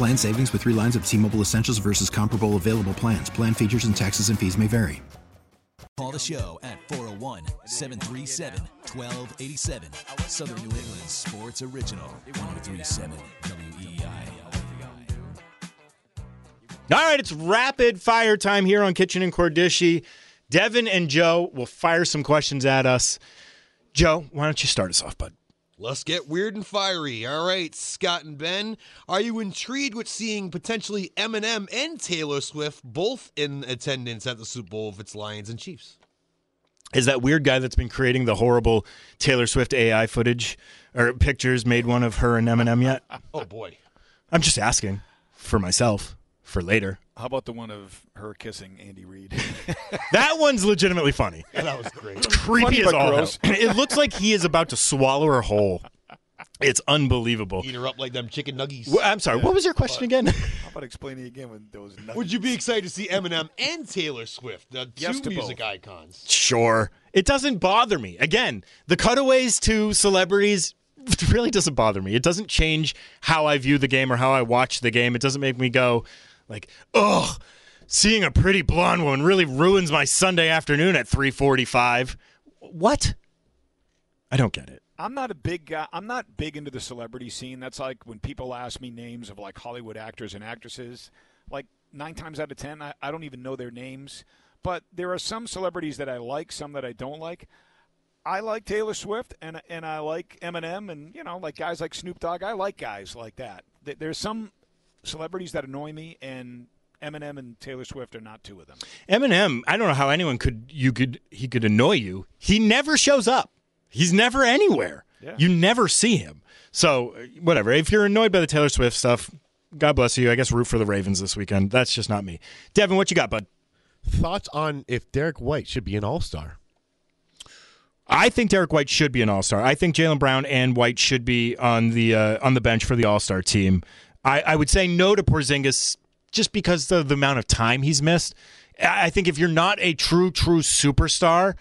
Plan savings with three lines of T Mobile Essentials versus comparable available plans. Plan features and taxes and fees may vary. Call the show at 401 737 1287. Southern New England Sports Original 1037 WEEI. All right, it's rapid fire time here on Kichen and Cordischi. Devin and Joe will fire some questions at us. Joe, why don't you start us off, bud? Let's get weird and fiery. All right, Scott and Ben, are you intrigued with seeing potentially Eminem and Taylor Swift both in attendance at the Super Bowl if it's Lions and Chiefs? Is that weird guy that's been creating the horrible Taylor Swift AI footage or pictures made one of her and Eminem yet? Oh boy. I'm just asking for myself for later. How about the one of her kissing Andy Reid? That one's legitimately funny. that was great. It's Creepy Funny as but all hell. gross. It looks like he is about to swallow her whole. It's unbelievable. Eat her up like them chicken nuggies. Wh- I'm sorry. What was your question again? How about explaining again when those nuggets? Would you be excited to see Eminem and Taylor Swift, the two Yes to music both. icons? Sure. It doesn't bother me. Again, the cutaways to celebrities really doesn't bother me. It doesn't change how I view the game or how I watch the game. It doesn't make me go like, "Ugh, seeing a pretty blonde woman really ruins my Sunday afternoon at 3:45." What? I don't get it. I'm not a big guy. I'm not big into the celebrity scene. That's like when people ask me names of like Hollywood actors and actresses. Like nine times out of ten, I, I don't even know their names. But there are some celebrities that I like, some that I don't like. I like Taylor Swift and and I like Eminem and you know like guys like Snoop Dogg. I like guys like that. There's some celebrities that annoy me, and Eminem and Taylor Swift are not two of them. Eminem, I don't know how anyone could you could he could annoy you. He never shows up. He's never anywhere. Yeah. You never see him. So uh, whatever. If you're annoyed by the Taylor Swift stuff, God bless you. I guess root for the Ravens this weekend. That's just not me. Devin, what you got, bud? Thoughts on if Derrick White should be an All Star? I think Derrick White should be an All Star. I think Jaylen Brown and White should be on the uh, on the bench for the All Star team. I, I would say no to Porzingis just because of the amount of time he's missed. I think if you're not a true true superstar,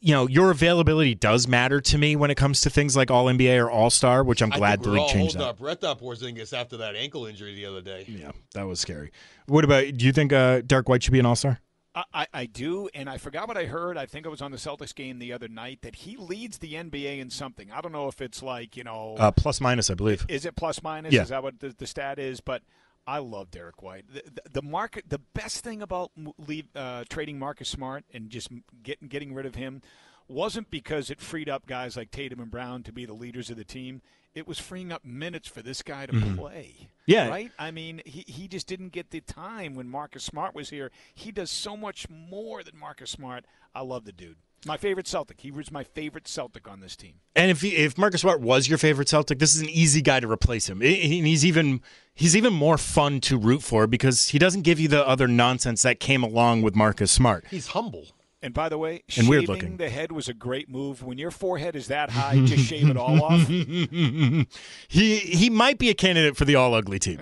you know your availability does matter to me when it comes to things like All NBA or All Star, which I'm glad the league changed that. our breath up Porzingis after that ankle injury the other day. Yeah, that was scary. What about? Do you think uh, Derrick White should be an All Star? I, I, do, and I forgot what I heard. I think it was on the Celtics game the other night that he leads the NBA in something. I don't know if it's like you know, Uh, plus minus, I believe. is it plus minus? Yeah. Is that what the, the stat is? But I love Derrick White. The, the, the market, the best thing about leave, uh, trading Marcus Smart and just getting getting rid of him wasn't because it freed up guys like Tatum and Brown to be the leaders of the team. It was freeing up minutes for this guy to play. Mm-hmm. Yeah. Right? I mean, he, he just didn't get the time when Marcus Smart was here. He does so much more than Marcus Smart. I love the dude. My favorite Celtic. He was my favorite Celtic on this team. And if he, if Marcus Smart was your favorite Celtic, this is an easy guy to replace him. And he's even he's even more fun to root for because he doesn't give you the other nonsense that came along with Marcus Smart. He's humble. And by the way, And weird shaving looking. the head was a great move. When your forehead is that high, just shave it all off. he he might be a candidate for the all ugly team,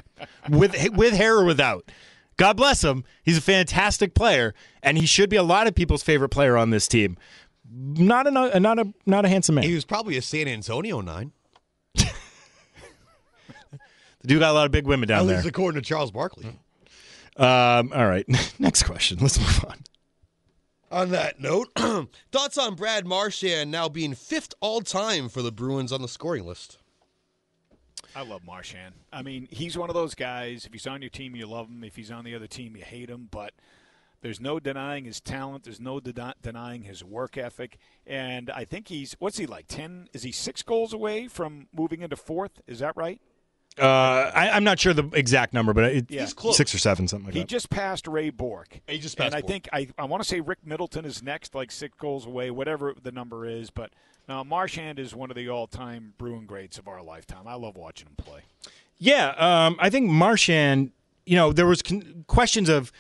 with with hair or without. God bless him. He's a fantastic player, and he should be a lot of people's favorite player on this team. Not a not a not a handsome man. He was probably a San Antonio nine. The dude got a lot of big women At down there. least according to Charles Barkley. Um, all right, next question. Let's move on. On that note, thoughts on Brad Marchand now being fifth all time for the Bruins on the scoring list? I love Marchand. I mean, he's one of those guys. If he's on your team, you love him. If he's on the other team, you hate him. But there's no denying his talent. There's no de- denying his work ethic. And I think he's what's he like? Ten? Is he six goals away from moving into fourth? Is that right? Uh, I, I'm not sure the exact number, but it, Yeah. He's close. six or seven, something like He that. He just passed Ray Bourque. He just passed. and passed I think I, I want to say Rick Middleton is next, like six goals away, whatever the number is. But no, Marchand is one of the all-time Bruin greats of our lifetime. I love watching him play. Yeah, um, I think Marchand. You know, there was con- questions of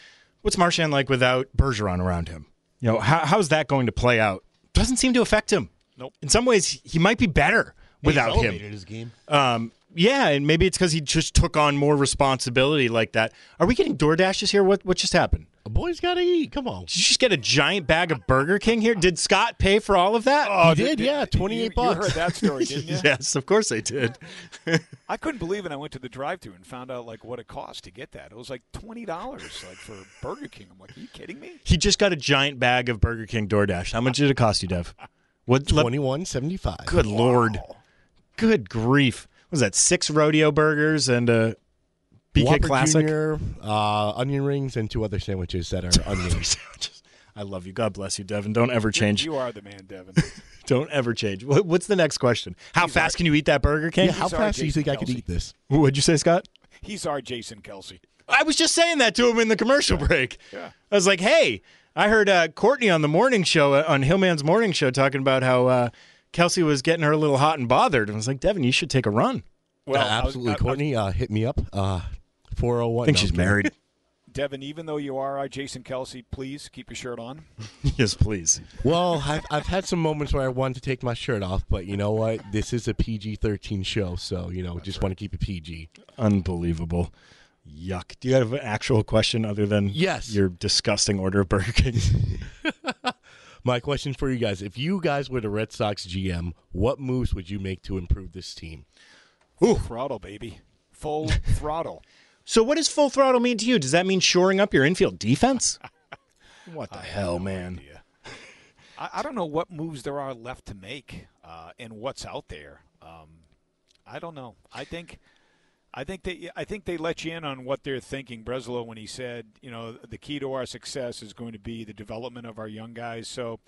what's Marchand like without Bergeron around him. You know, how, how's that going to play out? Doesn't seem to affect him. Nope. In some ways, he might be better without He's him. elevated his game. Um, yeah, and maybe it's because he just took on more responsibility like that. Are we getting door dashes here? What what just happened? A boy's got to eat. Come on. Did you just get a giant bag of Burger King here? Did Scott pay for all of that? Oh, He did, yeah, 28 you, bucks. You heard that story, didn't you? yes, of course I did. I couldn't believe it. I went to the drive-through and found out like what it cost to get that. It was like twenty dollars, like for Burger King. I'm like, are you kidding me? He just got a giant bag of Burger King DoorDash. How much did it cost you, Dev? What? let- Twenty-one seventy-five. good lord. Good grief. What was that six rodeo burgers and a BK Whopper Classic? Junior, uh, onion rings, and two other sandwiches that are unnamed. Sandwiches I love you. God bless you, Devin. Don't ever change. You are the man, Devin. Don't ever change. What- What's the next question? How He's fast our- can you eat that Burger King? yeah, how He's our fast do you Jason think I could eat this? What'd you say, Scott? He's our Jason Kelce. I was just saying that to him in the commercial break. Yeah. I was like, hey, I heard uh, Courtney on the morning show, uh, on Hillman's morning show, talking about how uh, Kelce was getting her a little hot and bothered. And I was like, Devin, you should take a run. Well, Uh, I was- absolutely. I- I- Courtney, uh, hit me up. Uh, 401. I think No, she's I'm married. Devin, even though you are our Jason Kelce, please keep your shirt on. yes, please. Well, I've, I've had some moments where I wanted to take my shirt off, but you know what? This is a PG 13 show, so, you know, just want to keep it PG. Unbelievable. Yuck. Do you have an actual question other than Yes. your disgusting order of Burger King? My question for you guys if you guys were the Red Sox GM, what moves would you make to improve this team? Full throttle, baby. Full throttle. so, what does full throttle mean to you? Does that mean shoring up your infield defense? what the hell, man? I, I don't know what moves there are left to make uh, and what's out there. Um, I don't know. I think. I think they I think they let you in on what they're thinking. Breslow when he said, you know, the key to our success is going to be the development of our young guys. So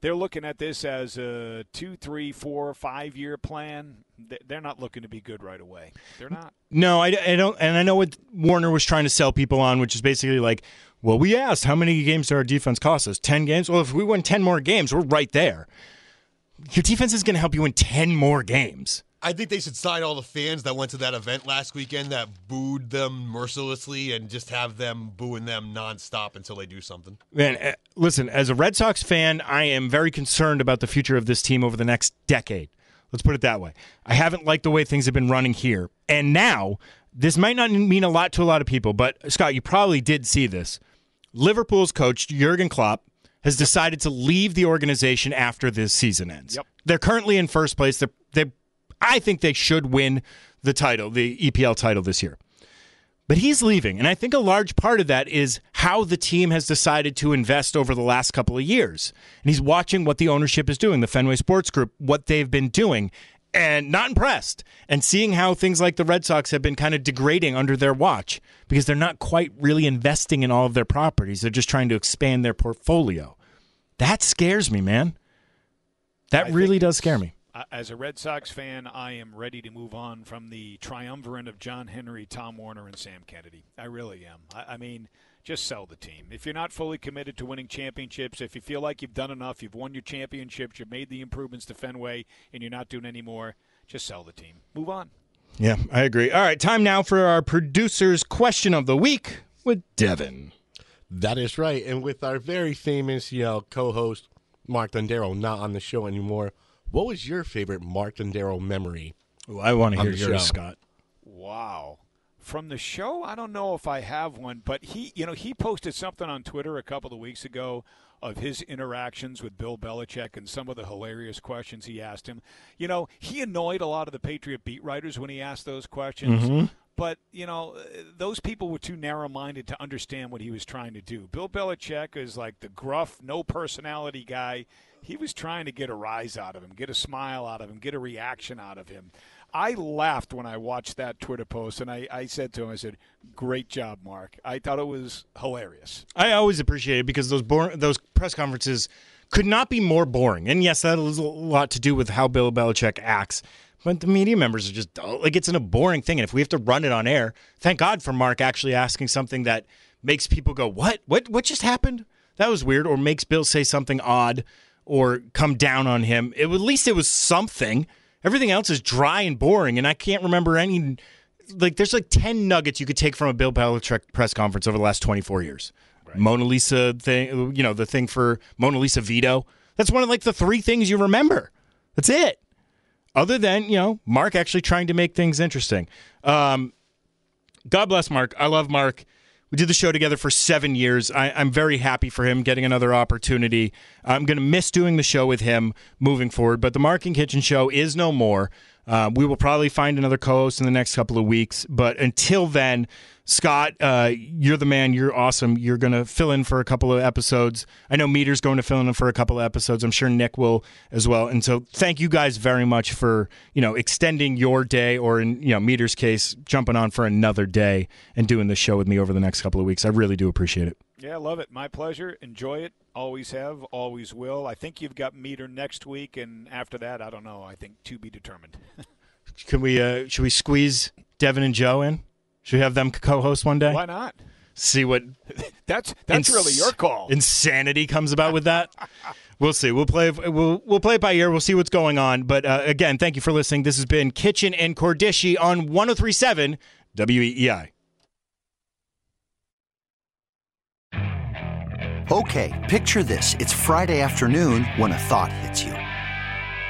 they're looking at this as a two, three, four, five year plan. They- They're not looking to be good right away. They're not. No, I, I don't. And I know what Werner was trying to sell people on, which is basically like, well, we asked how many games did our defense cost us? 10 games? Well, if we win 10 more games, we're right there. Your defense is going to help you win 10 more games. I think they should sign all the fans that went to that event last weekend that booed them mercilessly and just have them booing them nonstop until they do something. Man, eh, listen, as a Red Sox fan, I am very concerned about the future of this team over the next decade. Let's put it that way. I haven't liked the way things have been running here. And now, this might not mean a lot to a lot of people, but Scott, you probably did see this. Liverpool's coach, Jurgen Klopp, has decided to leave the organization after this season ends. Yep. They're currently in first place. They're, they I think they should win the title, the EPL title this year. But he's leaving. And I think a large part of that is how the team has decided to invest over the last couple of years. And he's watching what the ownership is doing, the Fenway Sports Group, what they've been doing, and not impressed. And seeing how things like the Red Sox have been kind of degrading under their watch because they're not quite really investing in all of their properties. They're just trying to expand their portfolio. That scares me, man. That I really does scare me. As a Red Sox fan, I am ready to move on from the triumvirate of John Henry, Tom Werner, and Sam Kennedy. I really am. I, I mean, just sell the team. If you're not fully committed to winning championships, if you feel like you've done enough, you've won your championships, you've made the improvements to Fenway, and you're not doing any more, just sell the team. Move on. Yeah, I agree. All right, time now for our producer's question of the week with Devin. That is right. And with our very famous, you know, co-host Mark Dondero not on the show anymore, what was your favorite Mark Dondero memory? Ooh, I want to hear the yours, show. Scott. Wow. From the show, I don't know if I have one, but he, you know, he posted something on Twitter a couple of weeks ago of his interactions with Bill Belichick and some of the hilarious questions he asked him. You know, he annoyed a lot of the Patriot beat writers when he asked those questions. But, you know, uh, those people were too narrow minded to understand what he was trying to do. Bill Belichick is like the gruff, no personality guy. He was trying to get a rise out of him, get a smile out of him, get a reaction out of him. I laughed when I watched that Twitter post, and I, I said to him, I said, "Great job, Mark." I thought it was hilarious. I always appreciate it because those those press conferences could not be more boring. And yes, that has a lot to do with how Bill Belichick acts. But the media members are just dull. like it's in a boring thing. And if we have to run it on air, thank God for Mark actually asking something that makes people go, "What? What? What just happened?" That was weird, or makes Bill say something odd, or come down on him. It, at least it was something. Everything else is dry and boring, and I can't remember any. Like, there's like ten nuggets you could take from a Bill Belichick press conference over the last 24 years. Mona Lisa thing, you know, the thing for Mona Lisa Vito. That's one of like the three things you remember. That's it. Other than you know, Mark actually trying to make things interesting. Um, God bless Mark. I love Mark. We did the show together for seven years. I, I'm very happy for him getting another opportunity. I'm going to miss doing the show with him moving forward, but the Mark and Kichen show is no more. Uh, we will probably find another co-host in the next couple of weeks, but until then, Scott, uh, you're the man. You're awesome. You're going to fill in for a couple of episodes. I know Meter's going to fill in for a couple of episodes. I'm sure Nick will as well. And so, thank you guys very much for you know extending your day, or in you know Meter's case, jumping on for another day and doing the show with me over the next couple of weeks. I really do appreciate it. Yeah, love it. My pleasure. Enjoy it. Always have. Always will. I think you've got meter next week, and after that, I don't know. I think to be determined. Can we? Uh, should we squeeze Devin and Joe in? Should we have them co-host one day? Why not? See what That's that's ins- really your call. Insanity comes about with that. We'll see. We'll play. We'll we'll play it by ear. We'll see what's going on. But uh, again, thank you for listening. This has been Kichen and Cordischi on 1037 WEEI. Okay, picture this. It's Friday afternoon when a thought hits you.